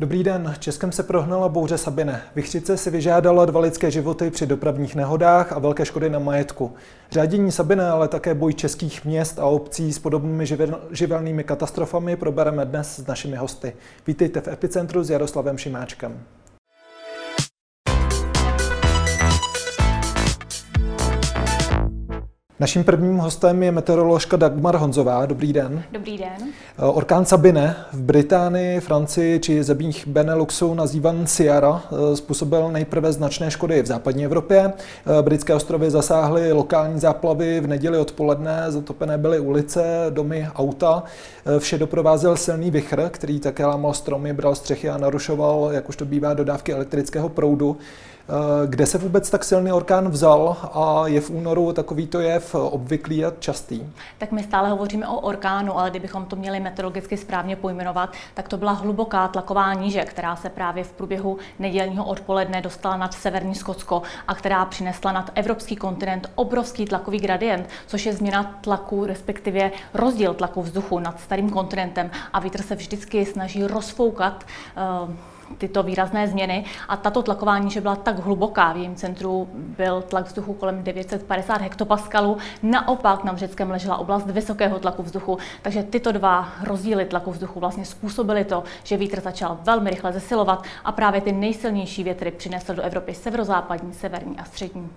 Dobrý den. Českem se prohnala bouře Sabine. Vichřice si vyžádala dva lidské životy při dopravních nehodách a velké škody na majetku. Řádění Sabine, ale také boj českých měst a obcí s podobnými živelnými katastrofami probereme dnes s našimi hosty. Vítejte v Epicentru s Jaroslavem Šimáčkem. Naším prvním hostem je meteoroložka Dagmar Honzová. Dobrý den. Dobrý den. Eh, orkán Sabine v Británii, Francii či zemích Beneluxu nazývan Ciara eh, způsobil nejprve značné škody v západní Evropě. Eh, britské ostrovy zasáhly lokální záplavy v neděli odpoledne, zatopené byly ulice, domy, auta. Vše doprovázel silný vichr, který také lámal stromy, bral střechy a narušoval, jak už to bývá, dodávky elektrického proudu. Eh, kde se vůbec tak silný orkán vzal a je v únoru takovýto jev obvyklý a častý? Tak my stále hovoříme o orkánu, ale kdybychom to měli meteorologicky správně pojmenovat, tak to byla hluboká tlaková níže, která se právě v průběhu nedělního odpoledne dostala nad severní Skotsko a která přinesla nad evropský kontinent obrovský tlakový gradient, což je změna tlaku, respektive rozdíl tlaku vzduchu nad starým kontinentem a vítr se vždycky snaží rozfoukat uh, tyto výrazné změny a tato tlaková níže byla tak hluboká, v jejím centru byl tlak vzduchu kolem 950 hektopaskalů, naopak na Řeckém ležela oblast vysokého tlaku vzduchu, takže tyto dva rozdíly tlaku vzduchu vlastně způsobily to, že vítr začal velmi rychle zesilovat a právě ty nejsilnější větry přinesl do Evropy severozápadní, severní a střední.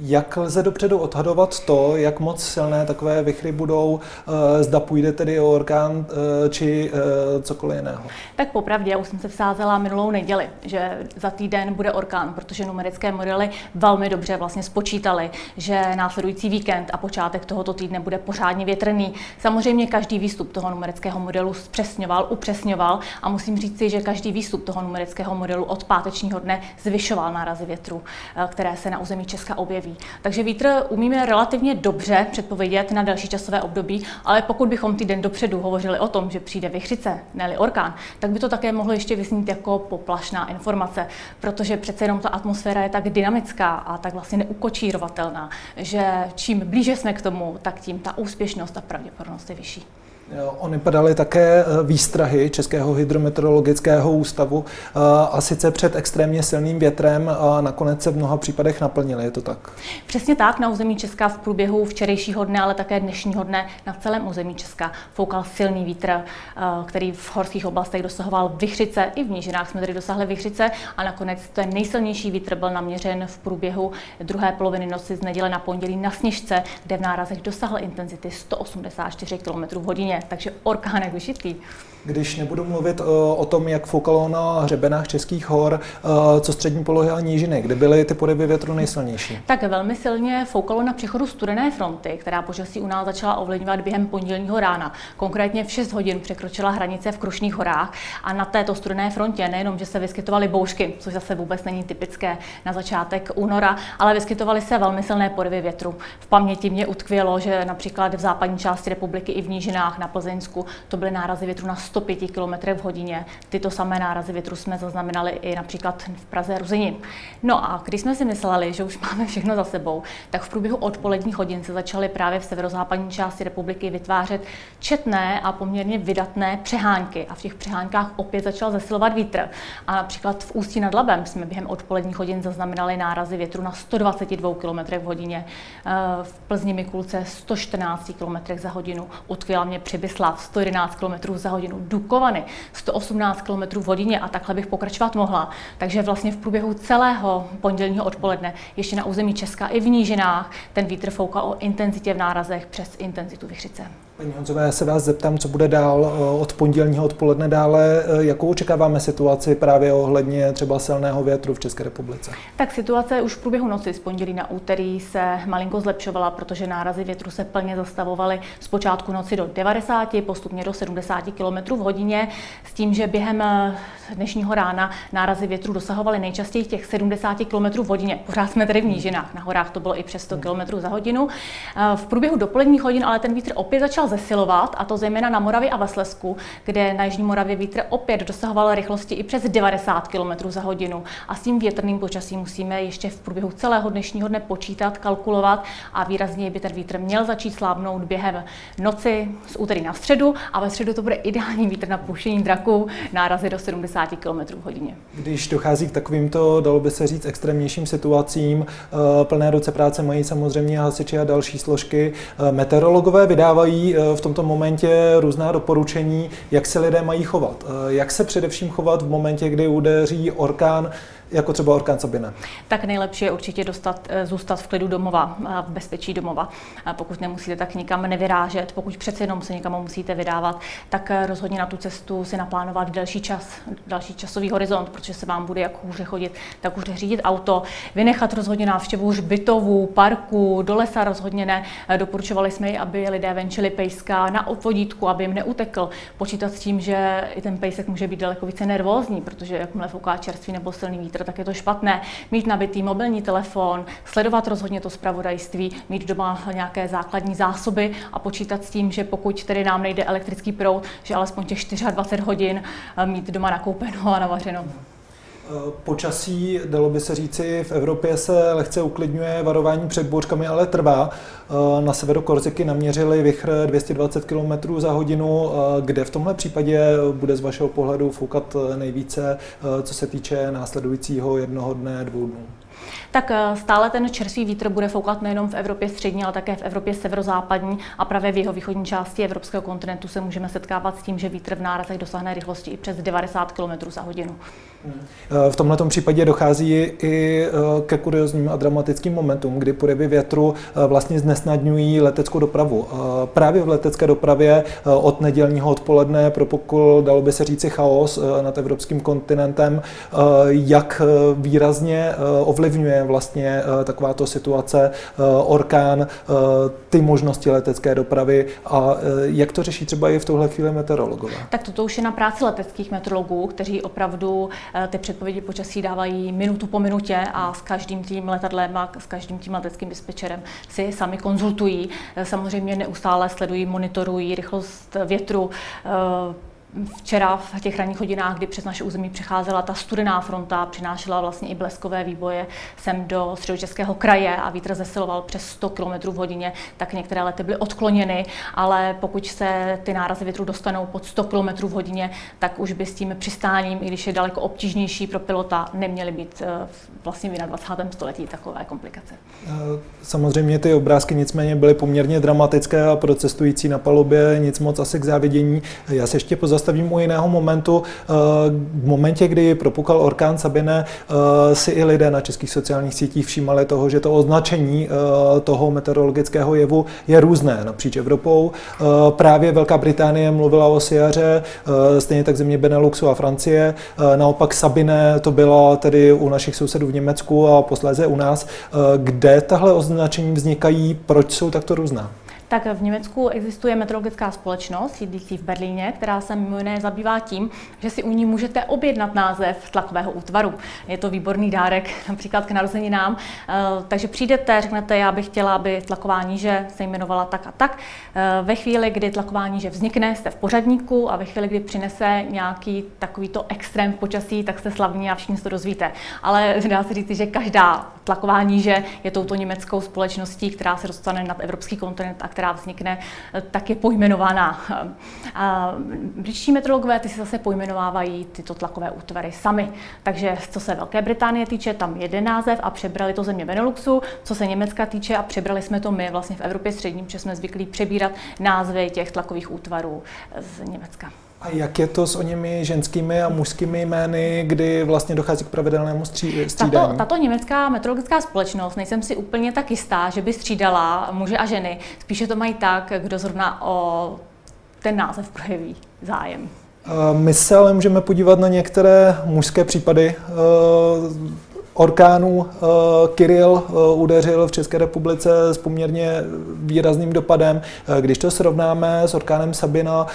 Jak lze dopředu odhadovat to, jak moc silné takové vychry budou, eh, zda půjde tedy o orkán eh, či eh, cokoliv jiného? Tak popravdě, já už jsem se vsázela minulou neděli, že za týden bude orkán, protože numerické modely velmi dobře vlastně spočítali, že následující víkend a počátek tohoto týdne bude pořádně větrný. Samozřejmě každý výstup toho numerického modelu zpřesňoval, upřesňoval a musím říct si, že každý výstup toho numerického modelu od pátečního dne zvyšoval nárazy větru, které se na území Česka objeví období. Takže vítr umíme relativně dobře předpovědět na další časové období, ale pokud bychom týden dopředu hovořili o tom, že přijde vychřice, ne orkán, tak by to také mohlo ještě vysnít jako poplašná informace, protože přece jenom ta atmosféra je tak dynamická a tak vlastně neukočírovatelná, že čím blíže jsme k tomu, tak tím ta úspěšnost a pravděpodobnost je vyšší. Ony padaly také eh, výstrahy Českého hydrometeorologického ústavu eh, a sice před extrémně silným větrem a nakonec se v mnoha případech naplnily, je to tak? Přesně tak, na území Česka v průběhu včerejšího dne, ale také dnešního dne na celém území Česka foukal silný vítr, eh, který v horských oblastech dosahoval vychřice, i v nížinách jsme tedy dosáhli vychřice a nakonec ten nejsilnější vítr byl naměřen v průběhu druhé poloviny noci z neděle na pondělí na Sněžce, kde v nárazech dosáhl intenzity 184 km v hodině takže orkán jak vyšitý. Když nebudu mluvit o, o tom, jak foukalo na hřebenách českých hor, co střední polohy a nížiny, kde byly ty porivy větru nejsilnější? Tak velmi silně foukalo na přechodu studené fronty, která počasí u nás začala ovlivňovat během pondělního rána. Konkrétně v 6 hodin překročila hranice v Krušných horách a na této studené frontě nejenom, že se vyskytovaly bouřky, což zase vůbec není typické na začátek února, ale vyskytovaly se velmi silné porivy větru. V paměti mě utkvělo, že například v západní části republiky i v nížinách na Plzeňsku to byly nárazy větru na 105 km v hodině. Tyto samé nárazy větru jsme zaznamenali i například v Praze Ruzini. No a když jsme si mysleli, že už máme všechno za sebou, tak v průběhu odpoledních hodin se začaly právě v severozápadní části republiky vytvářet četné a poměrně vydatné přehánky. A v těch přehánkách opět začal zesilovat vítr. A například v Ústí nad Labem jsme během odpoledních hodin zaznamenali nárazy větru na 122 km v hodině. Eh, v Plzni Mikulce 114 km za hodinu. Utkvěla mě Přibyslav 111 km za hodinu. Dukovany 118 km v hodině a takhle bych pokračovat mohla. Takže vlastně v průběhu celého pondělního odpoledne ještě na území Česka i v nížinách ten vítr foukal o intenzitě v nárazech přes intenzitu vychřice. Paní Honzové, já se vás zeptám, co bude dál eh, od pondělního odpoledne dále. Eh, jakou očekáváme situaci právě ohledně třeba silného větru v České republice? Tak situace už v průběhu noci z pondělí na úterý se malinko zlepšovala, protože nárazy větru se plně zastavovaly z počátku noci do 90, postupně do 70 km v hodině, s tím, že během eh, dnešního rána nárazy větru dosahovaly nejčastěji těch 70 km v hodině. Pořád jsme tedy v nížinách, na horách to bylo i přes 100 km za hodinu. V průběhu dopoledních hodin ale ten vítr opět začal zesilovat, a to zejména na Moravě a ve Slesku, kde na Jižní Moravě vítr opět dosahoval rychlosti i přes 90 km za hodinu. A s tím větrným počasím musíme ještě v průběhu celého dnešního dne počítat, kalkulovat a výrazně by ten vítr měl začít slábnout během noci z úterý na středu a ve středu to bude ideální vítr na pušení draků, nárazy do 70 km hodině. Když dochází k takovýmto, dalo by se říct, extrémnějším situacím, eh, plné ruce práce mají samozřejmě hasiči a další složky. Eh, meteorologové vydávají v tomto momentě různá doporučení, jak se lidé mají chovat. Jak se především chovat v momentě, kdy udeří orkán, jako třeba orkán Sabine? Tak nejlepší je určitě dostat, eh, zůstat v klidu domova, v bezpečí domova. Pokud nemusíte, tak nikam nevyrážet. Pokud přece jenom se někam musíte vydávat, tak eh, rozhodně na tu cestu si naplánovat další čas, další časový horizont, protože se vám bude jak hůře chodit, tak hůře řídit auto. Vynechat rozhodně návštěvu hřbitovů, parku, do lesa rozhodně ne. Eh, doporučovali jsme aby lidé venčili pejska na odvodítku, aby jim neutekl. Počítat s tím, že i ten pejsek může být daleko více nervózní, protože jakmile fouká čerstvý nebo silný vítr, tak je to špatné. Mít nabitý mobilní telefon, sledovat rozhodně to zpravodajství, mít doma nějaké základní zásoby a počítat s tím, že pokud tedy nám nejde elektrický proud, že alespoň těch 24 hodin eh, mít doma nakoupeno a navařeno. Eh, počasí, dalo by se říci, v Evropě se lehce uklidňuje, varování před bouřkami ale trvá. Eh, na severu Korziky naměřili vychr 220 km za hodinu, eh, kde v tomhle případě bude z vašeho pohledu foukat nejvíce, co se týče následujícího jednoho dne, dvou dnů? tak eh, stále ten čerstvý vítr bude foukat nejenom v Evropě střední, ale také v Evropě severozápadní a právě v jeho východní části evropského kontinentu se můžeme setkávat s tím, že vítr v nárazech dosáhne rychlosti i přes 90 km za hodinu. V tomto případě dochází i eh, ke kuriozním a dramatickým momentům, kdy porivy větru eh, vlastně znesnadňují leteckou dopravu. Právě v letecké dopravě od nedělního odpoledne propukl, dalo by se říci, chaos nad evropským kontinentem, jak výrazně ovlivňuje vlastně takováto situace, orkán, ty možnosti letecké dopravy a jak to řeší třeba i v tuhle chvíli meteorologové? Tak toto už je na práci leteckých meteorologů, kteří opravdu ty předpovědi počasí dávají minutu po minutě a s každým tím letadlem a s každým tím leteckým dispečerem si sami konzultují. Samozřejmě neustále sledují, monitorují rychlost větru, Včera v těch ranních hodinách, kdy přes naše území přecházela ta studená fronta, přinášela vlastně i bleskové výboje sem do středočeského kraje a vítr zesiloval přes 100 km v hodině, tak některé lety byly odkloněny, ale pokud se ty nárazy větru dostanou pod 100 km v hodině, tak už by s tím přistáním, i když je daleko obtížnější pro pilota, neměly být eh, vlastně v 21. století takové komplikace. Eh, samozřejmě ty obrázky nicméně byly poměrně dramatické a pro cestující na palubě nic moc asi k závidění. Já se ještě pozastavím zastavím u jiného momentu. Eh, v momentě, kdy propukal orkán Sabine, eh, si i lidé na českých sociálních sítích všímali toho, že to označení toho meteorologického jevu je různé napříč Evropou. Právě Velká Británie mluvila o Siaře, stejně tak země Beneluxu a Francie. Naopak Sabine to byla tedy u našich sousedů v Německu a posléze u nás. Kde tahle označení vznikají, proč jsou takto různá? Tak v Německu existuje meteorologická společnost, sídlící v Berlíně, která se mimo jiné zabývá tím, že si u ní můžete objednat název tlakového útvaru. Je to výborný dárek například k narozeninám. Eh, takže přijdete, řeknete, já bych chtěla, aby tlaková níže se jmenovala tak a tak. Eh, ve chvíli, kdy tlaková níže vznikne, jste v pořadníku a ve chvíli, kdy přinese nějaký takovýto extrém v počasí, tak jste slavní a všichni se to dozvíte. Ale dá se říct, že každá tlaková níže je touto německou společností, která se dostane nad evropský kontinent a která vznikne, eh, tak je pojmenovaná. A britští meteorologové ty si zase pojmenovávají tyto tlakové útvary sami. Takže co se Velké Británie týče, tam jeden název a přebrali to země Beneluxu. Co se Německa týče a přebrali jsme to my vlastně v Evropě středním, protože jsme zvyklí přebírat názvy těch tlakových útvarů z Německa. A jak je to s o němi ženskými a mužskými jmény, kdy vlastně dochází k pravidelnému střídání? Tato, tato německá meteorologická společnost, nejsem si úplně tak jistá, že by střídala muže a ženy. Spíše to mají tak, kdo zrovna o ten název projeví zájem. My se ale můžeme podívat na některé mužské případy orkánů. Uh, Kiril udeřil v České republice s poměrně výrazným dopadem. Když to srovnáme s orkánem Sabina,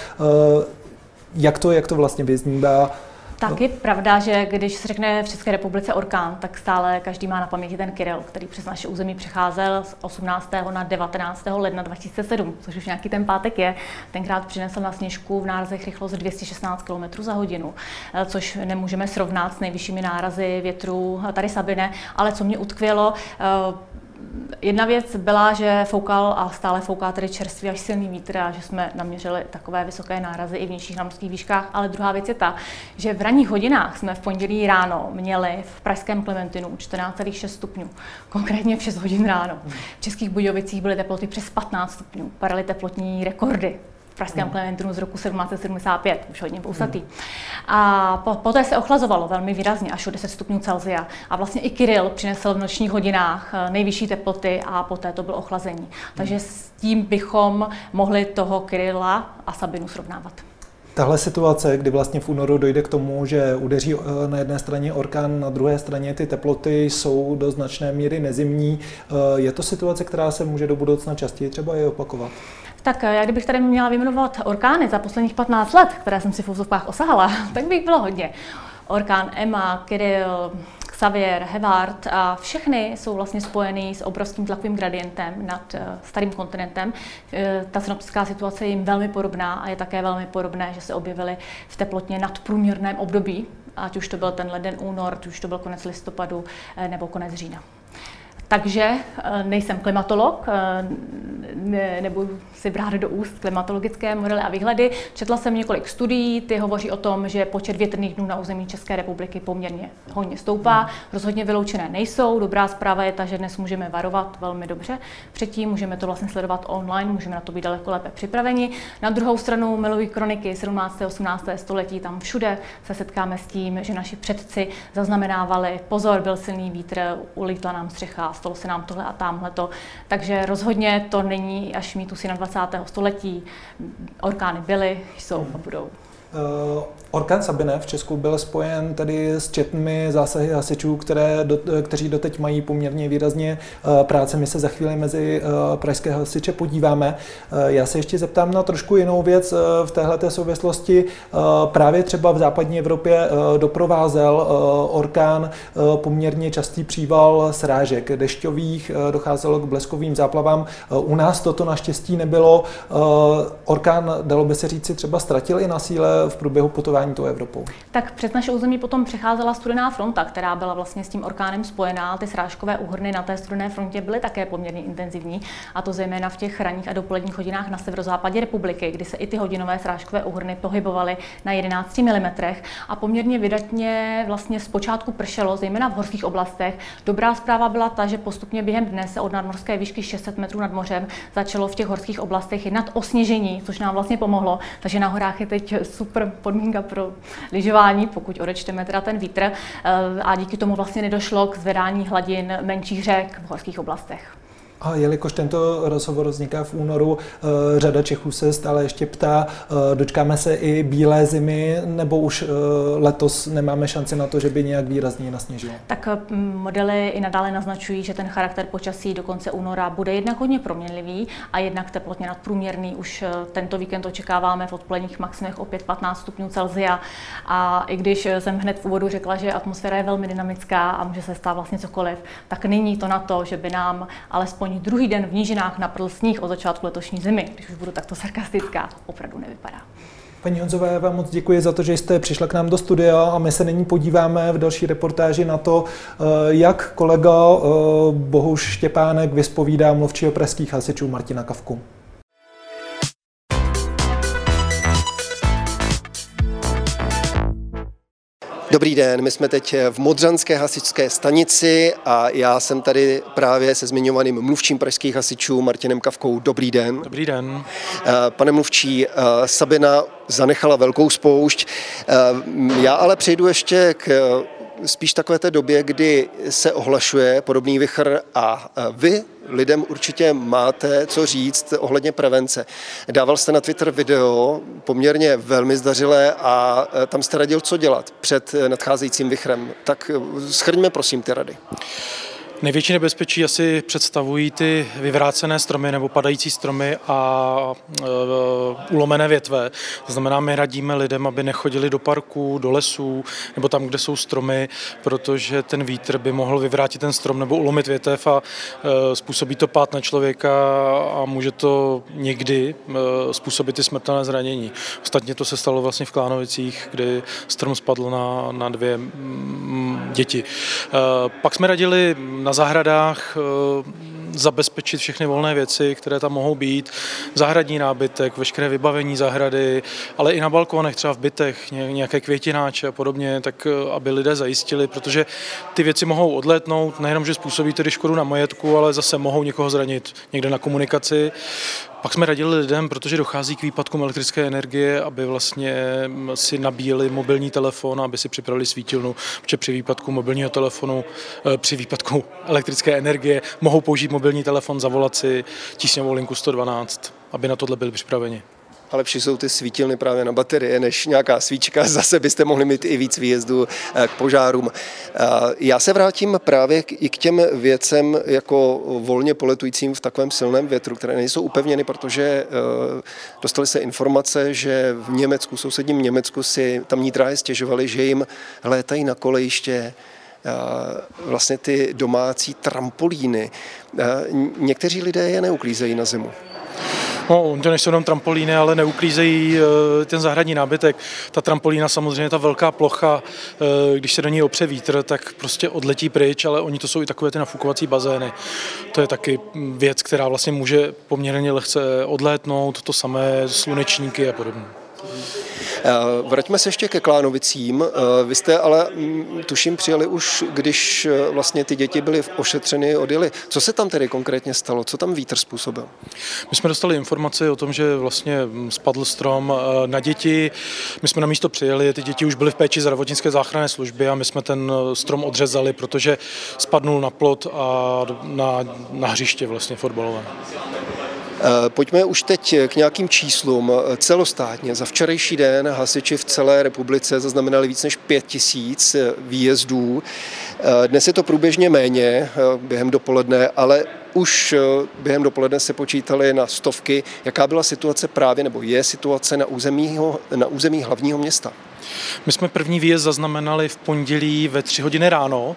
jak to, jak to vlastně vyznívá? Tak je pravda, že když se řekne v České republice orkán, tak stále každý má na paměti ten Kirill, který přes naše území přecházel z 18. na 19. ledna 2007, což už nějaký ten pátek je. Tenkrát přinesl na sněžku v nárazech rychlost 216 km za hodinu, eh, což nemůžeme srovnat s nejvyššími nárazy větru tady Sabine, ale co mě utkvělo, eh, Jedna věc byla, že foukal a stále fouká tedy čerstvý až silný vítr a že jsme naměřili takové vysoké nárazy i v nižších nadmořských výškách. Ale druhá věc je ta, že v ranních hodinách jsme v pondělí ráno měli v pražském Klementinu 14,6 stupňů, konkrétně v 6 hodin ráno. V českých Budějovicích byly teploty přes 15 stupňů, padaly teplotní rekordy v pražském Klementinu z roku 1775, už hodně pousatý. Hmm. A po, poté se ochlazovalo velmi výrazně, až o 10 stupňů Celsia. A vlastně i Kiril přinesl v nočních hodinách eh, nejvyšší teploty a poté to bylo ochlazení. Takže s tím bychom mohli toho Kirila a Sabinu srovnávat. Tahle situace, kdy vlastně v únoru dojde k tomu, že udeří eh, na jedné straně orkán, na druhé straně ty teploty jsou do značné míry nezimní, eh, je to situace, která se může do budoucna častěji třeba i opakovat? Tak eh, já kdybych tady měla vyjmenovat orkány za posledních 15 let, které jsem si v úzovkách osahala, tak bych bylo hodně. Orkán Emma, Kirill, Xavier, Hevard a všechny jsou vlastně spojený s obrovským tlakovým gradientem nad uh, starým kontinentem. Uh, ta synoptická situace je jim velmi podobná a je také velmi podobné, že se objevily v teplotně nadprůměrném období, ať už to byl ten leden únor, ať už to byl konec listopadu nebo konec října. Takže eh, nejsem klimatolog, eh, ne, nebudu si brát do úst klimatologické modely a výhledy. Četla jsem několik studií, ty hovoří o tom, že počet větrných dnů na území České republiky poměrně hodně stoupá. Rozhodně vyloučené nejsou. Dobrá zpráva je ta, že dnes můžeme varovat velmi dobře. Předtím můžeme to vlastně sledovat online, můžeme na to být daleko lépe připraveni. Na druhou stranu milové kroniky 17. a 18. století, tam všude se setkáme s tím, že naši předci zaznamenávali, pozor, byl silný vítr, ulítla nám střecha, stalo se nám tohle a tamhle to. Takže rozhodně to není až mýtus na 20. století. Orkány byly, jsou a budou. Uh, orkán Sabine v Česku byl spojen tedy s četnými zásahy hasičů, které do, kteří doteď mají poměrně výrazně uh, práce. My se za chvíli mezi pražské hasiče podíváme. Já se ještě zeptám na trošku jinou věc v této souvislosti. Právě třeba v západní Evropě doprovázel orkán poměrně častý příval srážek dešťových, docházelo k bleskovým záplavám. U nás toto naštěstí nebylo. Orkán, dalo by se říci, třeba ztratil i na síle v průběhu putování tou Evropou? Tak přes naše území potom přecházela studená fronta, která byla vlastně s tím orkánem spojená. Ty srážkové úhrny na té studené frontě byly také poměrně intenzivní, a to zejména v těch ranních a dopoledních hodinách na severozápadě republiky, kdy se i ty hodinové srážkové úhrny pohybovaly na 11 mm a poměrně vydatně vlastně zpočátku pršelo, zejména v horských oblastech. Dobrá zpráva byla ta, že postupně během dne se od nadmorské výšky 600 metrů nad mořem začalo v těch horských oblastech jednat o sněžení, což nám vlastně pomohlo. Takže na horách je teď super podmínka pro lyžování, pokud odečteme teda ten vítr. Eh, a díky tomu vlastně nedošlo k zvedání hladin menších řek v horských oblastech. A jelikož tento rozhovor vzniká v únoru, eh, řada Čechů se stále ještě ptá, eh, dočkáme se i bílé zimy, nebo už eh, letos nemáme šanci na to, že by nějak výrazně nasněžilo? Tak modely i nadále naznačují, že ten charakter počasí do konce února bude jednak hodně proměnlivý a jednak teplotně nadprůměrný. Už tento víkend očekáváme v odpoledních maximech opět 15 stupňů Celsia. A i když jsem hned v úvodu řekla, že atmosféra je velmi dynamická a může se stát vlastně cokoliv, tak není to na to, že by nám alespoň ani druhý den v nížinách naprl sníh od začátku letošní zimy, když už budu takto sarkastická, opravdu nevypadá. Paní Honzové, vám moc děkuji za to, že jste přišla k nám do studia a my se nyní podíváme v další reportáži na to, eh, jak kolega eh, Bohuš Štěpánek vyspovídá mluvčího pražských hasičů Martina Kavku. Dobrý den, my jsme teď v Modřanské hasičské stanici a já jsem tady právě se zmiňovaným mluvčím pražských hasičů Martinem Kavkou. Dobrý den. Dobrý den. Eh, pane mluvčí, eh, Sabina zanechala velkou spoušť. Eh, já ale přejdu ještě k spíš takové té době, kdy se ohlašuje podobný vychr a vy lidem určitě máte co říct ohledně prevence. Dával jste na Twitter video poměrně velmi zdařilé a tam jste radil, co dělat před nadcházejícím vychrem. Tak schrňme prosím ty rady. Největší nebezpečí asi představují ty vyvrácené stromy nebo padající stromy a e, ulomené větve. To znamená, my radíme lidem, aby nechodili do parků, do lesů nebo tam, kde jsou stromy, protože ten vítr by mohl vyvrátit ten strom nebo ulomit větev a e, způsobí to pát na člověka a může to někdy e, způsobit i smrtelné zranění. Ostatně to se stalo vlastně v Klánovicích, kdy strom spadl na, na dvě mm, děti. E, pak jsme radili na zahradách eh, zabezpečit všechny volné věci, které tam mohou být, zahradní nábytek, veškeré vybavení zahrady, ale i na balkonech, třeba v bytech, nějaké květináče a podobně, tak eh, aby lidé zajistili, protože ty věci mohou odlétnout, nejenom, že způsobí tedy škodu na majetku, ale zase mohou někoho zranit někde na komunikaci. Pak jsme radili lidem, protože dochází k výpadkům elektrické energie, aby vlastně si nabíjeli mobilní telefon, aby si připravili svítilnu, protože při výpadku mobilního telefonu, eh, při výpadku elektrické energie mohou použít mobilní telefon, zavolat si tísňovou linku 112, aby na tohle byli připraveni a lepší jsou ty svítilny právě na baterie než nějaká svíčka. Zase byste mohli mít i víc výjezdů eh, k požárům. Eh, já se vrátím právě i k těm věcem jako volně poletujícím v takovém silném větru, které nejsou upevněny, protože eh, dostali se informace, že v Německu, sousedním Německu si tamní dráhy stěžovali, že jim létají na kolejiště vlastně ty domácí trampolíny. Někteří lidé je neuklízejí na zimu. No, to nejsou jenom trampolíny, ale neuklízejí eh, ten zahradní nábytek. Ta trampolína samozřejmě, ta velká plocha, eh, když se do ní opře vítr, tak prostě odletí pryč, ale oni to jsou i takové ty nafukovací bazény. To je taky věc, která vlastně může poměrně lehce odlétnout, to samé slunečníky a podobně. Eh, vraťme se ještě ke Klánovicím. Eh, vy jste ale, mm, tuším, přijeli už, když eh, vlastně ty děti byly ošetřeny, odjeli. Co se tam tedy konkrétně stalo? Co tam vítr způsobil? My jsme dostali informaci o tom, že vlastně mm, spadl strom na děti. My jsme na místo přijeli, ty děti už byly v péči zdravotnické záchranné služby a my jsme ten strom odřezali, protože spadnul na plot a na, na hřiště vlastně fotbalové. Eh, pojďme už teď k nějakým číslům. Celostátně za včerejší den hasiči v celé republice zaznamenali víc než 5 tisíc eh, výjezdů. Eh, dnes je to průběžně méně během dopoledne, ale už během dopoledne se počítali na stovky. Jaká byla situace právě, nebo je situace na území, na území hlavního města? My jsme první výjezd zaznamenali v pondělí ve tři hodiny ráno.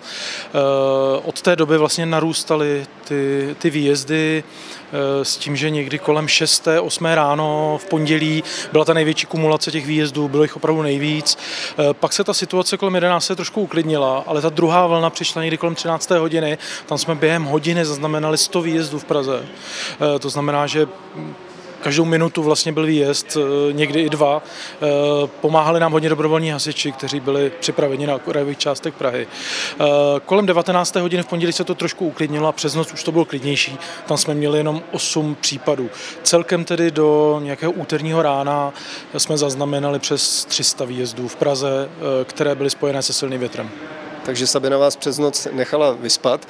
Od té doby vlastně narůstaly ty, ty výjezdy Eh, s tím, že někdy kolem 6. 8. ráno v pondělí byla ta největší kumulace těch výjezdů, bylo jich opravdu nejvíc. Eh, pak se ta situace kolem 11. se trošku uklidnila, ale ta druhá vlna přišla někdy kolem 13. hodiny. Tam jsme během hodiny zaznamenali 100 výjezdů v Praze. Eh, to znamená, že každou minutu vlastně byl výjezd, eh, někdy i dva. Eh, pomáhali nám hodně dobrovolní hasiči, kteří byli připraveni na okrajových částech Prahy. Eh, kolem 19. hodiny v pondělí se to trošku uklidnilo a přes noc už to bylo klidnější. Tam jsme měli jenom 8 případů. Celkem tedy do nějakého úterního rána jsme zaznamenali přes 300 výjezdů v Praze, které byly spojené se silným větrem takže Sabina vás přes noc nechala vyspat,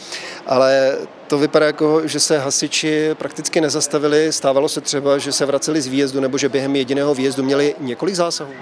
ale to vypadá jako, že se hasiči prakticky nezastavili. Stávalo se třeba, že se vraceli z výjezdu nebo že během jediného výjezdu měli několik zásahů?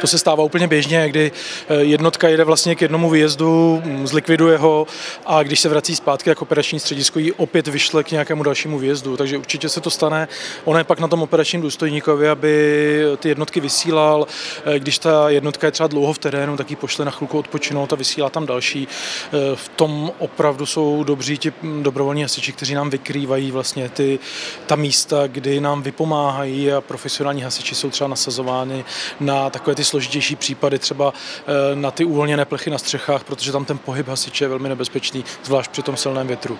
To se stává úplně běžně, kdy eh, jednotka jede vlastně k jednomu výjezdu, mm, zlikviduje ho a když se vrací zpátky jako operační středisko, ji opět vyšle k nějakému dalšímu výjezdu. Takže určitě se to stane. Ono je pak na tom operačním důstojníkovi, aby ty jednotky vysílal. Eh, když ta jednotka je třeba dlouho v terénu, tak ji pošle na chvilku odpočinout a vysílá tam další. Eh, v tom opravdu jsou dobří ti mm, dobrovolní hasiči, kteří nám vykrývají vlastně ty, ta místa, kdy nám vypomáhají a profesionální hasiči jsou třeba nasazovány na takové ty složitější případy, třeba eh, na ty uvolněné plechy na střechách, protože tam ten pohyb hasiče je velmi nebezpečný, zvlášť při tom silném větru.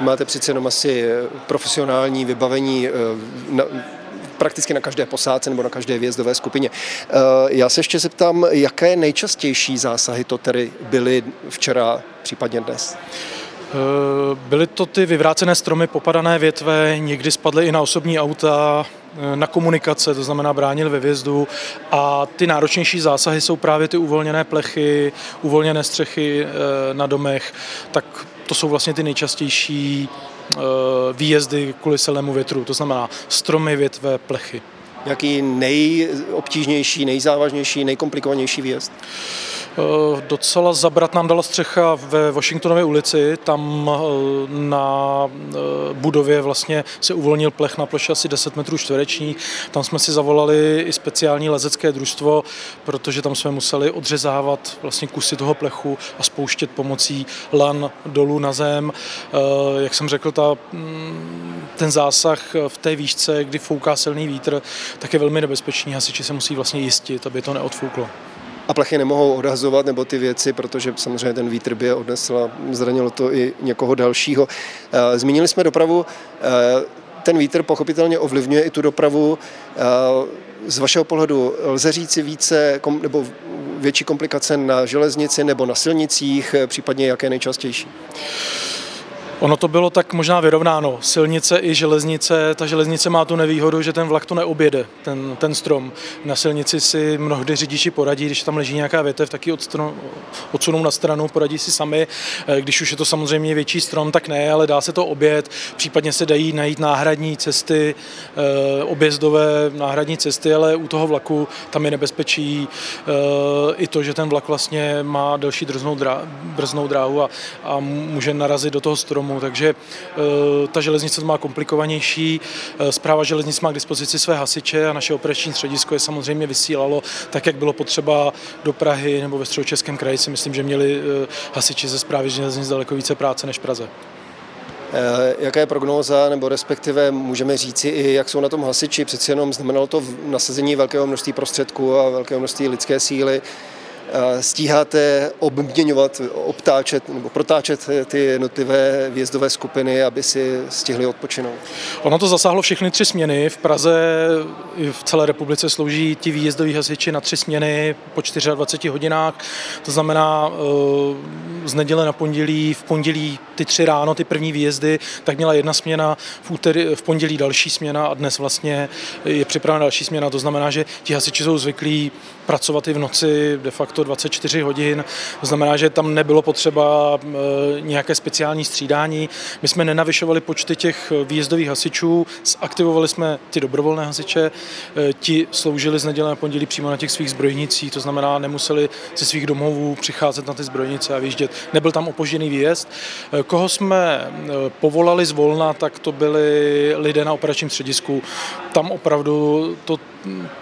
Máte přece jenom asi eh, profesionální vybavení na, prakticky na každé posádce nebo na každé výjezdové skupině. Já se ještě zeptám, jaké nejčastější zásahy to tedy byly včera, případně dnes? Eh, byly to ty vyvrácené stromy, popadané větve, někdy spadly i na osobní auta, eh, na komunikace, to znamená bránil ve vězdu a ty náročnější zásahy jsou právě ty uvolněné plechy, uvolněné střechy eh, na domech, tak to jsou vlastně ty nejčastější výjezdy kvůli silnému větru, to znamená stromy, větve, plechy. Jaký nejobtížnější, nejzávažnější, nejkomplikovanější výjezd? Eh, docela zabrat nám dala střecha ve Washingtonově ulici, tam eh, na eh, budově vlastně se uvolnil plech na ploše asi 10 metrů čtvereční. Tam jsme si zavolali i speciální lezecké družstvo, protože tam jsme museli odřezávat vlastně kusy toho plechu a spouštět pomocí lan dolů na zem. Jak jsem řekl, ta, mm, ten zásah v té výšce, kdy fouká silný vítr, tak je velmi nebezpečný. Hasiči se musí vlastně jistit, aby to neodfouklo a plechy nemohou odhazovat nebo ty věci, protože samozřejmě ten vítr by je odnesl a zranilo to i někoho dalšího. Eh, zmínili jsme dopravu, eh, ten vítr pochopitelně ovlivňuje i tu dopravu. Eh, z vašeho pohledu lze říci více nebo větší komplikace na železnici nebo na silnicích, případně jaké nejčastější? Ono to bylo tak možná vyrovnáno. Silnice i železnice. Ta železnice má tu nevýhodu, že ten vlak to neobjede, ten, ten strom. Na silnici si mnohdy řidiči poradí, když tam leží nějaká větev, tak ji odsunou na stranu, poradí si sami. Eh, když už je to samozřejmě větší strom, tak ne, ale dá se to obět. Případně se dají najít náhradní cesty, eh, objezdové náhradní cesty, ale u toho vlaku tam je nebezpečí eh, i to, že ten vlak vlastně má delší drznou, dráhu a, a může narazit do toho stromu tomu, takže eh, ta železnice má komplikovanější. Zpráva eh, železnic má k dispozici své hasiče a naše operační středisko je samozřejmě vysílalo tak, jak bylo potřeba do Prahy nebo ve středočeském kraji si myslím, že měli eh, hasiči ze zprávy železnic daleko více práce než Praze. Jaká je prognóza, nebo respektive můžeme říci i, jak jsou na tom hasiči? Přeci jenom znamenalo to nasazení velkého množství prostředků a velkého množství lidské síly. Stíháte obměňovat, obtáčet nebo protáčet ty jednotlivé výjezdové skupiny, aby si stihli odpočinout? Ono to zasáhlo všechny tři směny. V Praze i v celé republice slouží ti výjezdoví hasiči na tři směny po 24 hodinách. To znamená eh, z neděle na pondělí, v pondělí ty tři ráno, ty první výjezdy, tak měla jedna směna, v, úterý, v pondělí další směna a dnes vlastně je připravena další směna. To znamená, že ti hasiči jsou zvyklí pracovat i v noci de facto 24 hodin. To znamená, že tam nebylo potřeba eh, nějaké speciální střídání. My jsme nenavyšovali počty těch výjezdových hasičů, zaktivovali jsme ty dobrovolné hasiče, eh, ti sloužili z neděle na pondělí přímo na těch svých zbrojnicích, to znamená, nemuseli ze svých domovů přicházet na ty zbrojnice a vyjíždět. Nebyl tam opožděný výjezd. Koho jsme povolali zvolna, tak to byli lidé na operačním středisku. Tam opravdu to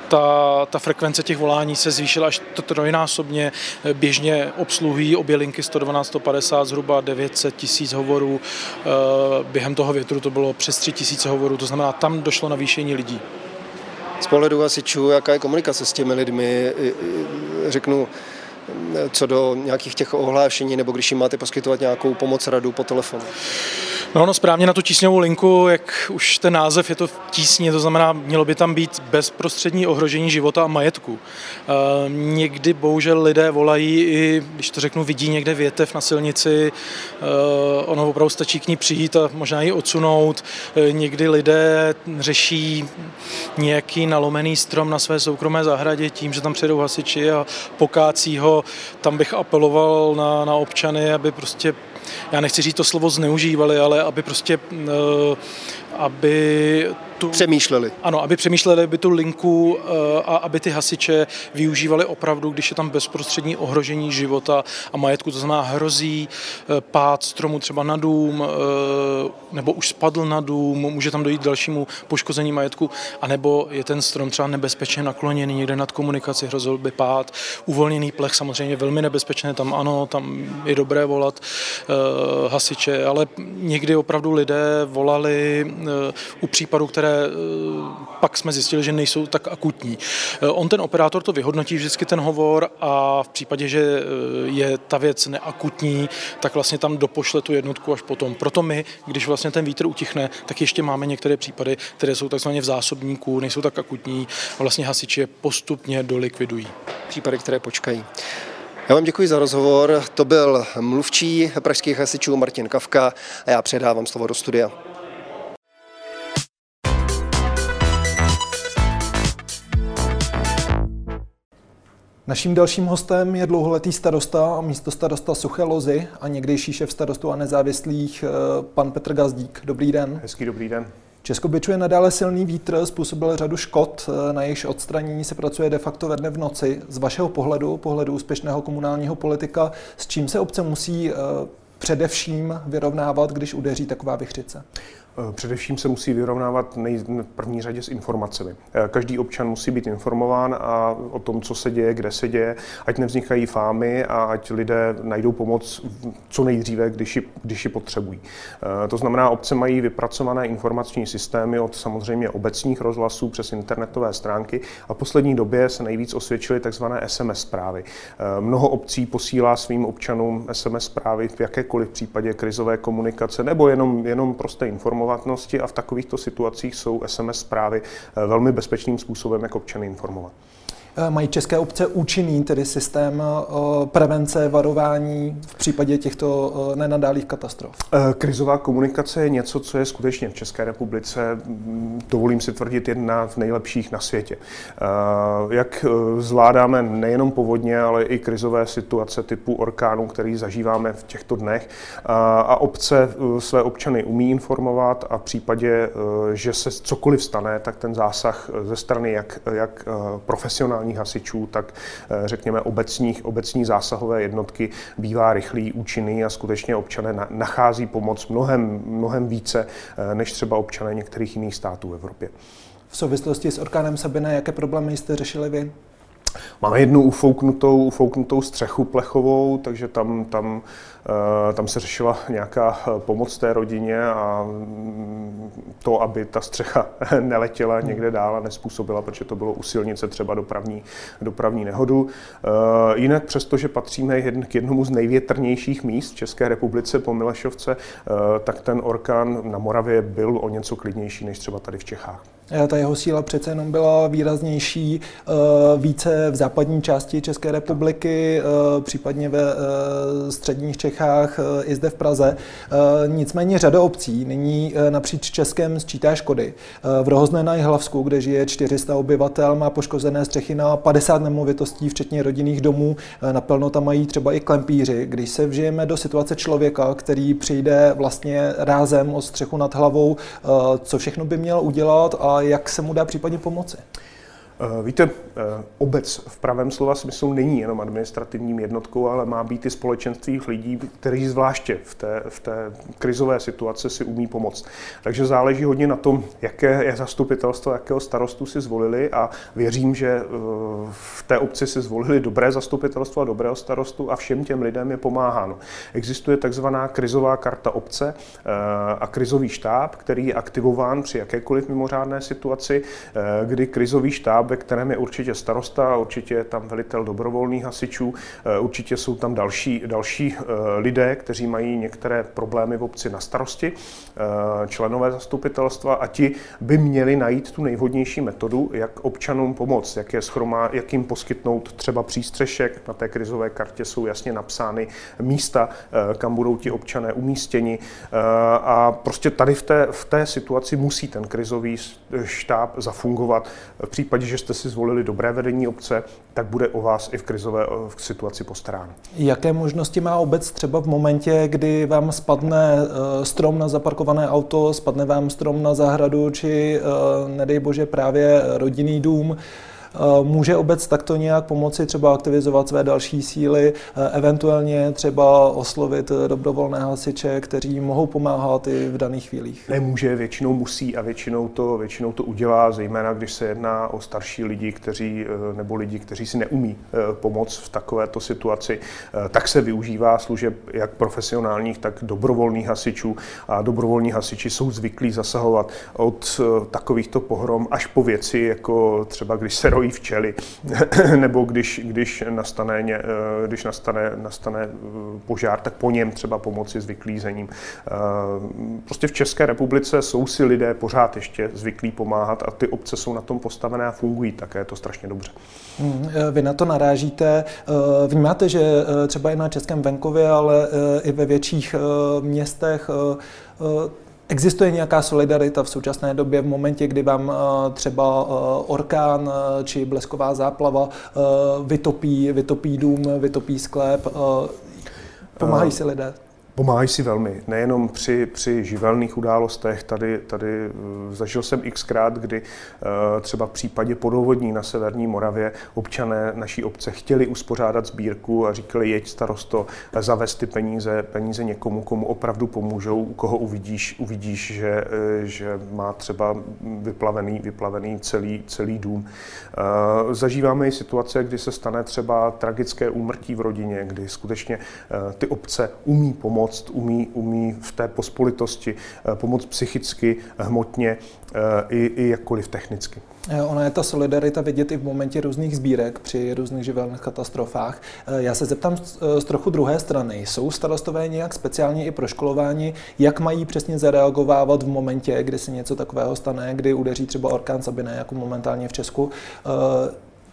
ta, ta frekvence těch volání se zvýšila až trojnásobně. Běžně obsluhují obě linky 112, 150, zhruba 900 tisíc hovorů. Eh, během toho větru to bylo přes 3 tisíce hovorů, to znamená, tam došlo na výšení lidí. Z pohledu hasičů, jaká je komunikace s těmi lidmi? Řeknu, co do nějakých těch ohlášení, nebo když jim máte poskytovat nějakou pomoc, radu po telefonu? No, no správně na tu tísňovou linku, jak už ten název je to v tísni, to znamená, mělo by tam být bezprostřední ohrožení života a majetku. E, někdy bohužel lidé volají i, když to řeknu, vidí někde větev na silnici, e, ono opravdu stačí k ní přijít a možná ji odsunout. E, někdy lidé řeší nějaký nalomený strom na své soukromé zahradě tím, že tam přijedou hasiči a pokácí ho. Tam bych apeloval na, na občany, aby prostě já nechci říct to slovo zneužívali, ale aby prostě, eh, aby tu... Přemýšleli. Ano, aby přemýšleli, aby tu linku eh, a aby ty hasiče využívali opravdu, když je tam bezprostřední ohrožení života a majetku, to znamená hrozí eh, pád stromu třeba na dům, eh, nebo už spadl na dům, může tam dojít k dalšímu poškození majetku, anebo je ten strom třeba nebezpečně nakloněný někde nad komunikaci, hrozil by pád. Uvolněný plech samozřejmě velmi nebezpečné, tam ano, tam je dobré volat hasiče, ale někdy opravdu lidé volali u případů, které pak jsme zjistili, že nejsou tak akutní. Eh, on ten operátor to vyhodnotí vždycky ten hovor a v případě, že eh, je ta věc neakutní, tak vlastně tam dopošle tu jednotku až potom. Proto my, když vlastně ten vítr utichne, tak ještě máme některé případy, které jsou takzvaně v zásobníku, nejsou tak akutní a vlastně hasiči je postupně dolikvidují. Případy, které počkají. Já vám děkuji za rozhovor. To byl mluvčí pražských hasičů Martin Kavka a já předávám slovo do studia. Naším dalším hostem je dlouholetý starosta a místo starosta Suché Lozy a někdejší šéf starostu a nezávislých eh, pan Petr Gazdík. Dobrý den. Hezký dobrý den. Česko byčuje nadále silný vítr, způsobil řadu škod, na jejichž odstranění se pracuje de facto ve dne v noci. Z vašeho pohledu, pohledu úspěšného komunálního politika, s čím se obce musí především vyrovnávat, když udeří taková vychřice? Eh, především se musí vyrovnávat nej, v první řadě s informacemi. Eh, každý občan musí být informován a o tom, co se děje, kde se děje, ať nevznikají fámy a ať lidé najdou pomoc co nejdříve, když ji, když ji potřebují. Eh, to znamená, obce mají vypracované informační systémy od samozřejmě obecních rozhlasů přes internetové stránky a v poslední době se nejvíc osvědčily tzv. SMS zprávy. Mnoho obcí posílá svým občanům SMS zprávy v jakékoliv případě krizové komunikace nebo jenom, jenom prosté informace informovatnosti a v takovýchto situacích jsou SMS zprávy eh, velmi bezpečným způsobem, jak občany informovat. Eh, mají české obce účinný tedy systém eh, prevence, varování v případě těchto eh, nenadálých katastrof? Krizová komunikace je něco, co je skutečně v České republice, mm, dovolím si tvrdit, jedna z nejlepších na světě. Jak zvládáme nejenom povodně, ale i krizové situace typu orkánů, který zažíváme v těchto dnech. A obce své občany umí informovat a v případě, že se cokoliv stane, tak ten zásah ze strany jak, jak profesionální profesionálních hasičů, tak eh, řekněme obecních, obecní zásahové jednotky bývá rychlý, účinný a skutečně občané nachází pomoc mnohem, mnohem více eh, než třeba občané některých jiných států v Evropě. V souvislosti s orkánem Sabine, jaké problémy jste řešili vy? Máme jednu ufouknutou, ufouknutou střechu plechovou, takže tam, tam, eh, tam se řešila nějaká eh, pomoc té rodině a mm, to, aby ta střecha neletěla někde dál a nespůsobila, protože to bylo u silnice třeba dopravní, dopravní nehodu. Eh, jinak přestože patříme k jednomu z největrnějších míst v České republice po Milešovce, tak ten orkán na Moravě byl o něco klidnější než třeba tady v Čechách. Ta jeho síla přece jenom byla výraznější, více v západní části České republiky, eh, případně ve eh, středních Čechách eh, i zde v Praze. Nicméně řada obcí nyní napříč Českem sčítá škody. V Rohozné na Jihlavsku, kde žije 400 obyvatel, má poškozené střechy na 50 nemovitostí, včetně rodinných domů. Naplno tam mají třeba i klempíři. Když se vžijeme do situace člověka, který přijde vlastně rázem o střechu nad hlavou, co všechno by měl udělat a jak se mu dá případně pomoci? Eh, víte, eh, obec v pravém slova smyslu není jenom administrativním jednotkou, ale má být i společenství lidí, kteří zvláště v té, v té krizové situaci si umí pomoct. Takže záleží hodně na tom, jaké je zastupitelstvo, jakého starostu si zvolili a věřím, že eh, v té obci si zvolili dobré zastupitelstvo a dobrého starostu a všem těm lidem je pomáháno. Existuje takzvaná krizová karta obce a krizový štáb, který je aktivován při jakékoliv mimořádné situaci, kdy krizový štáb ve kterém je určitě starosta, určitě je tam velitel dobrovolných hasičů, eh, určitě jsou tam další, další eh, lidé, kteří mají některé problémy v obci na starosti, eh, členové zastupitelstva a ti by měli najít tu nejvhodnější metodu, jak občanům pomoct, jak, je schromá, jak jim poskytnout třeba přístřešek. Na té krizové kartě jsou jasně napsány místa, kam budou ti občané umístěni. A prostě tady v té, v té situaci musí ten krizový štáb zafungovat. V případě, že jste si zvolili dobré vedení obce, tak bude o vás i v krizové v situaci postaráno. Jaké možnosti má obec třeba v momentě, kdy vám spadne eh, strom na zaparkované auto, spadne vám strom na zahradu, či eh, nedej bože právě rodinný dům? Eh, může obec takto nějak pomoci třeba aktivizovat své další síly, eh, eventuálně třeba oslovit eh, dobrovolné hasiče, kteří mohou pomáhat i v daných chvílích? Nemůže, většinou musí a většinou to, většinou to udělá, zejména když se jedná o starší lidi, kteří, nebo lidi, kteří si neumí pomoct v takovéto situaci, tak se využívá služeb jak profesionálních, tak dobrovolných hasičů a dobrovolní hasiči jsou zvyklí zasahovat od takovýchto pohrom až po věci, jako třeba když se rojí včely, nebo když, když nastane, eh, když nastane, nastane eh, požár, tak po něm třeba pomoci s vyklízením. Eh, prostě v České republice jsou si lidé pořád ještě zvyklí pomáhat a ty obce jsou na tom postavené a fungují také, je to strašně dobře. Hmm, vy na to narážíte. Vnímáte, že třeba i na českém venkově, ale i ve větších městech Existuje nějaká solidarita v současné době v momentě, kdy vám eh, třeba eh, orkán eh, či blesková záplava vytopí, vytopí dům, vytopí sklep? Pomáhají si lidé? Pomáhají si velmi, nejenom při, při živelných událostech. Tady, tady eh, zažil jsem xkrát, kdy eh, třeba v případě podovodní na Severní Moravě občané naší obce chtěli uspořádat sbírku a říkali, jeď starosto, zavez ty peníze, peníze někomu, komu opravdu pomůžou, u koho uvidíš, uvidíš že, eh, že má třeba vyplavený, vyplavený celý, celý dům. Zažíváme i situace, kdy se stane třeba tragické úmrtí v rodině, kdy skutečně ty obce umí pomoct pomoct, umí, umí v té pospolitosti eh, pomoct psychicky, hmotně eh, i, i jakkoliv technicky. Eh, ona je ta solidarita vidět i v momentě různých sbírek při různých živelných katastrofách. Já se zeptám z trochu druhé strany. Jsou starostové nějak speciálně i proškolováni, jak mají přesně zareagovávat v momentě, kdy se něco takového stane, kdy udeří třeba orkán Sabine, jako momentálně v Česku?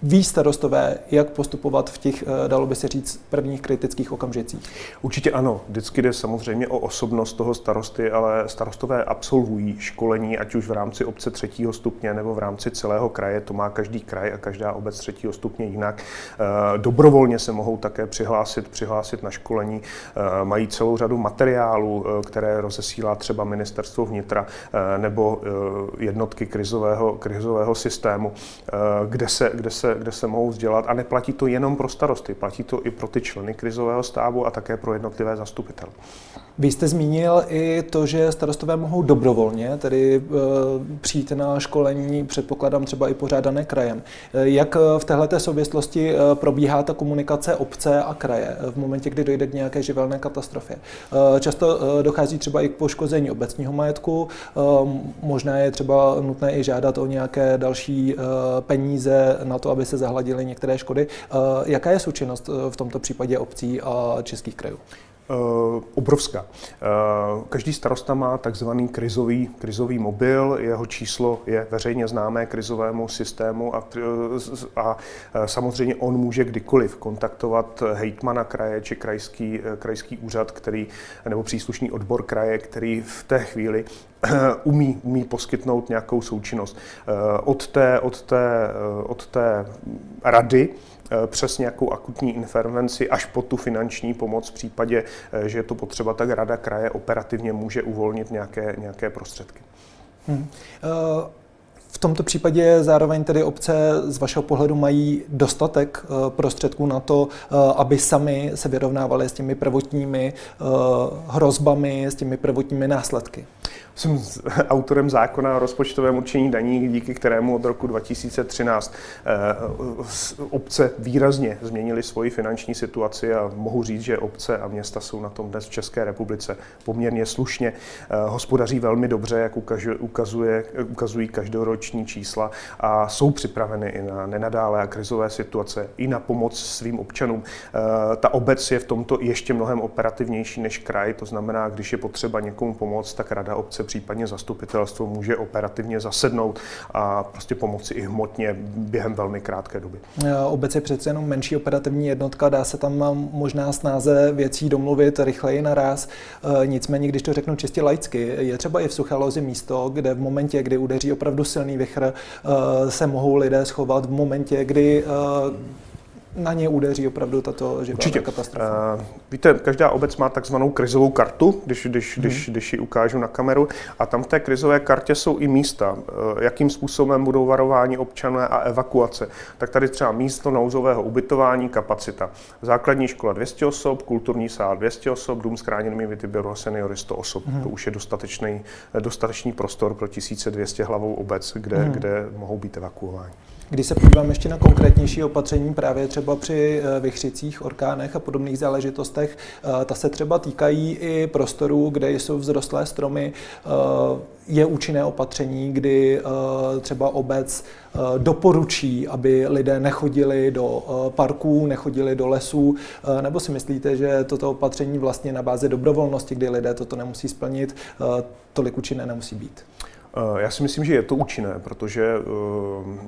Ví starostové, jak postupovat v těch, eh, dalo by se říct, prvních kritických okamžicích? Určitě ano. Vždycky jde samozřejmě o osobnost toho starosty, ale starostové absolvují školení, ať už v rámci obce třetího stupně nebo v rámci celého kraje. To má každý kraj a každá obec třetího stupně jinak. Eh, dobrovolně se mohou také přihlásit, přihlásit na školení. Eh, mají celou řadu materiálů, které rozesílá třeba ministerstvo vnitra nebo jednotky krizového, krizového systému, kde se, kde se se, kde se mohou vzdělat a neplatí to jenom pro starosty, platí to i pro ty členy krizového stábu a také pro jednotlivé zastupitele. Vy jste zmínil i to, že starostové mohou dobrovolně tedy e, přijít na školení, předpokládám třeba i pořádané krajem. E, jak v této souvislosti probíhá ta komunikace obce a kraje v momentě, kdy dojde k nějaké živelné katastrofě? Často dochází třeba i k poškození obecního majetku, možná je třeba nutné i žádat o nějaké další peníze na to, aby se zahladily některé škody. E, jaká je součinnost v tomto případě obcí a českých krajů? Uh, obrovská. Uh, každý starosta má takzvaný krizový, krizový mobil, jeho číslo je veřejně známé krizovému systému a, a samozřejmě on může kdykoliv kontaktovat hejtmana kraje či krajský, krajský úřad, který, nebo příslušný odbor kraje, který v té chvíli umí, umí poskytnout nějakou součinnost. Od té, od té, od té rady Eh, přes nějakou akutní intervenci až po tu finanční pomoc v případě, eh, že je to potřeba, tak Rada kraje operativně může uvolnit nějaké, nějaké prostředky. Hmm. V tomto případě zároveň tedy obce z vašeho pohledu mají dostatek prostředků na to, aby sami se vyrovnávali s těmi prvotními hrozbami, s těmi prvotními následky jsem autorem zákona o rozpočtovém určení daní, díky kterému od roku 2013 eh, obce výrazně změnily svoji finanční situaci a mohu říct, že obce a města jsou na tom dnes v České republice poměrně slušně. Eh, hospodaří velmi dobře, jak ukazuje, ukazují každoroční čísla a jsou připraveny i na nenadálé a krizové situace, i na pomoc svým občanům. Eh, ta obec je v tomto ještě mnohem operativnější než kraj, to znamená, když je potřeba někomu pomoct, tak rada obce případně zastupitelstvo může operativně zasednout a prostě pomoci i hmotně během velmi krátké doby. Obec je přece jenom menší operativní jednotka, dá se tam možná snáze věcí domluvit rychleji naraz. E, nicméně, když to řeknu čistě laicky, je třeba i v Suché lozi místo, kde v momentě, kdy udeří opravdu silný vychr, se mohou lidé schovat v momentě, kdy na ně udeří opravdu tato živá katastrofa? Uh, víte, každá obec má takzvanou krizovou kartu, když, když, hmm. když, když ji ukážu na kameru, a tam v té krizové kartě jsou i místa, uh, jakým způsobem budou varování občané a evakuace. Tak tady třeba místo nouzového ubytování, kapacita. Základní škola 200 osob, kulturní sál 200 osob, dům s chráněnými a seniory 100 osob. Hmm. To už je dostatečný, dostatečný prostor pro 1200 hlavou obec, kde, hmm. kde mohou být evakuováni. Když se podívám ještě na konkrétnější opatření právě třeba při eh, vychřicích, orkánech a podobných záležitostech, eh, ta se třeba týkají i prostorů, kde jsou vzrostlé stromy. Eh, je účinné opatření, kdy třeba obec doporučí, aby lidé nechodili do parků, nechodili do lesů, nebo si myslíte, že toto opatření vlastně na bázi dobrovolnosti, kdy lidé toto nemusí splnit, tolik účinné nemusí být? Eh, já si myslím, že je to účinné, protože eh,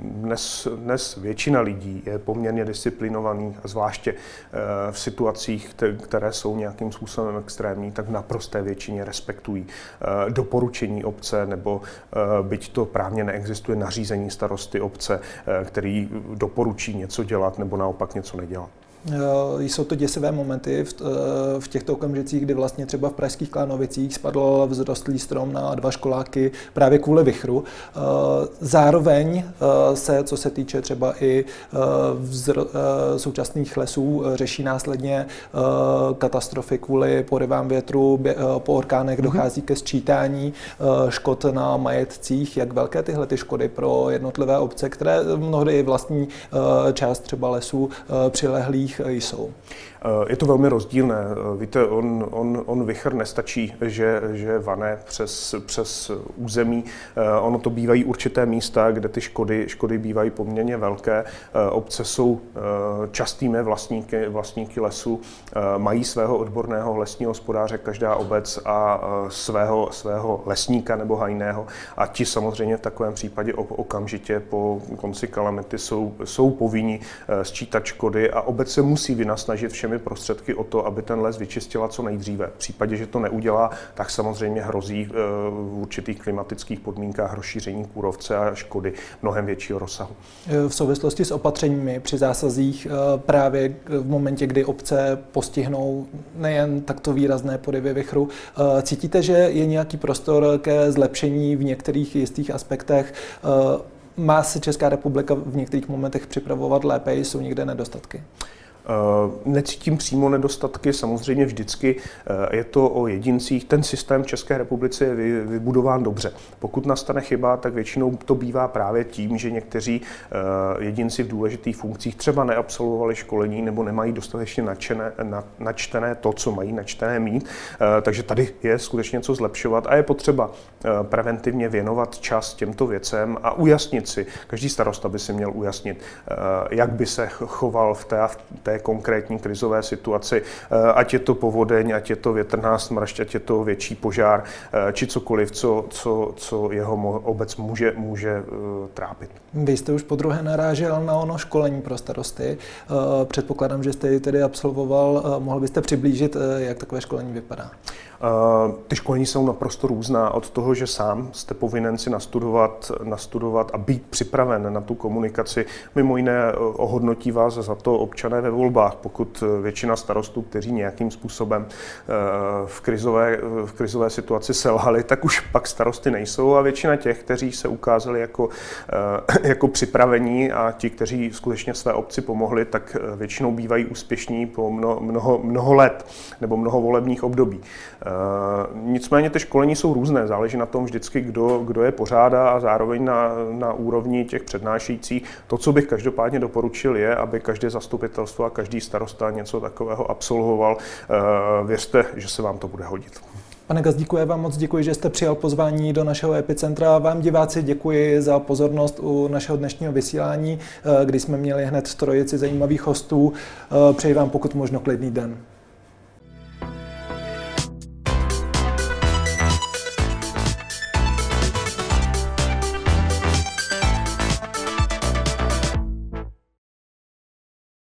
dnes, dnes většina lidí je poměrně disciplinovaný, zvláště eh, v situacích, které jsou nějakým způsobem extrémní, tak v naprosté většině respektují doporučení obce, nebo byť to právně neexistuje nařízení starosty obce, který doporučí něco dělat nebo naopak něco nedělat. Jsou to děsivé momenty v, v těchto okamžicích, kdy vlastně třeba v pražských Klánovicích spadl vzrostlý strom na dva školáky právě kvůli vychru. Zároveň se, co se týče třeba i vzro, současných lesů, řeší následně katastrofy kvůli porivám větru, po orkánech mhm. dochází ke sčítání škod na majetcích. Jak velké tyhle ty škody pro jednotlivé obce, které mnohdy vlastní část třeba lesů přilehlých jsou? Je to velmi rozdílné. Víte, on, on, on vychr nestačí, že, že vane přes, přes území. Ono to bývají určité místa, kde ty škody, škody bývají poměrně velké. Obce jsou častými vlastníky, vlastníky lesů, mají svého odborného lesního hospodáře každá obec a svého, svého lesníka nebo hajného. A ti samozřejmě v takovém případě okamžitě po konci kalamity jsou, jsou povinni sčítat škody a obec se musí vynasnažit všem všemi prostředky o to, aby ten les vyčistila co nejdříve. V případě, že to neudělá, tak samozřejmě hrozí eh, v určitých klimatických podmínkách rozšíření kůrovce a škody mnohem většího rozsahu. V souvislosti s opatřeními při zásazích eh, právě v momentě, kdy obce postihnou nejen takto výrazné porivy vychru, eh, cítíte, že je nějaký prostor ke zlepšení v některých jistých aspektech? Má se Česká republika v některých momentech připravovat lépe, jsou někde nedostatky? Eh, necítím přímo nedostatky, samozřejmě vždycky eh, je to o jedincích. Ten systém v České republice je vybudován dobře. Pokud nastane chyba, tak většinou to bývá právě tím, že někteří eh, jedinci v důležitých funkcích třeba neabsolvovali školení nebo nemají dostatečně načené, načtené to, co mají načtené mít. Takže tady je skutečně co zlepšovat a je potřeba preventivně věnovat čas těmto věcem a ujasnit si, každý starosta by si měl ujasnit, jak by se choval v té, v té konkrétní krizové situaci, eh, ať je to povodeň, ať je to větrná smršť, ať je to větší požár, eh, či cokoliv, co, co, co jeho obec může, může eh, trápit. Vy jste už po druhé narážel na ono školení pro starosty. Předpokládám, že jste ji tedy absolvoval. Mohl byste přiblížit, jak takové školení vypadá? Ty školení jsou naprosto různá od toho, že sám jste povinen si nastudovat, nastudovat a být připraven na tu komunikaci. Mimo jiné ohodnotí vás za to občané ve volbách, pokud eh, většina starostů, kteří nějakým způsobem v krizové, v krizové situaci selhali, tak už pak starosty nejsou a většina těch, kteří se ukázali jako, jako připravení a ti, kteří skutečně své obci pomohli, tak většinou bývají úspěšní po mnoho, mnoho, mnoho let nebo mnoho volebních období. Eh, nicméně ty školení jsou různé, záleží na tom vždycky, kdo, kdo je pořádá a zároveň na, na úrovni těch přednášejících. To, co bych každopádně doporučil, je, aby každé zastupitelstvo a každý starosta něco takového absolvoval. Eh, věřte, že se vám to bude hodit. Pane Gazdíku, já vám moc děkuji, že jste přijal pozvání do našeho epicentra. Vám diváci děkuji za pozornost u našeho dnešního vysílání, eh, kdy jsme měli hned trojici zajímavých hostů. Přeji vám pokud možno klidný den.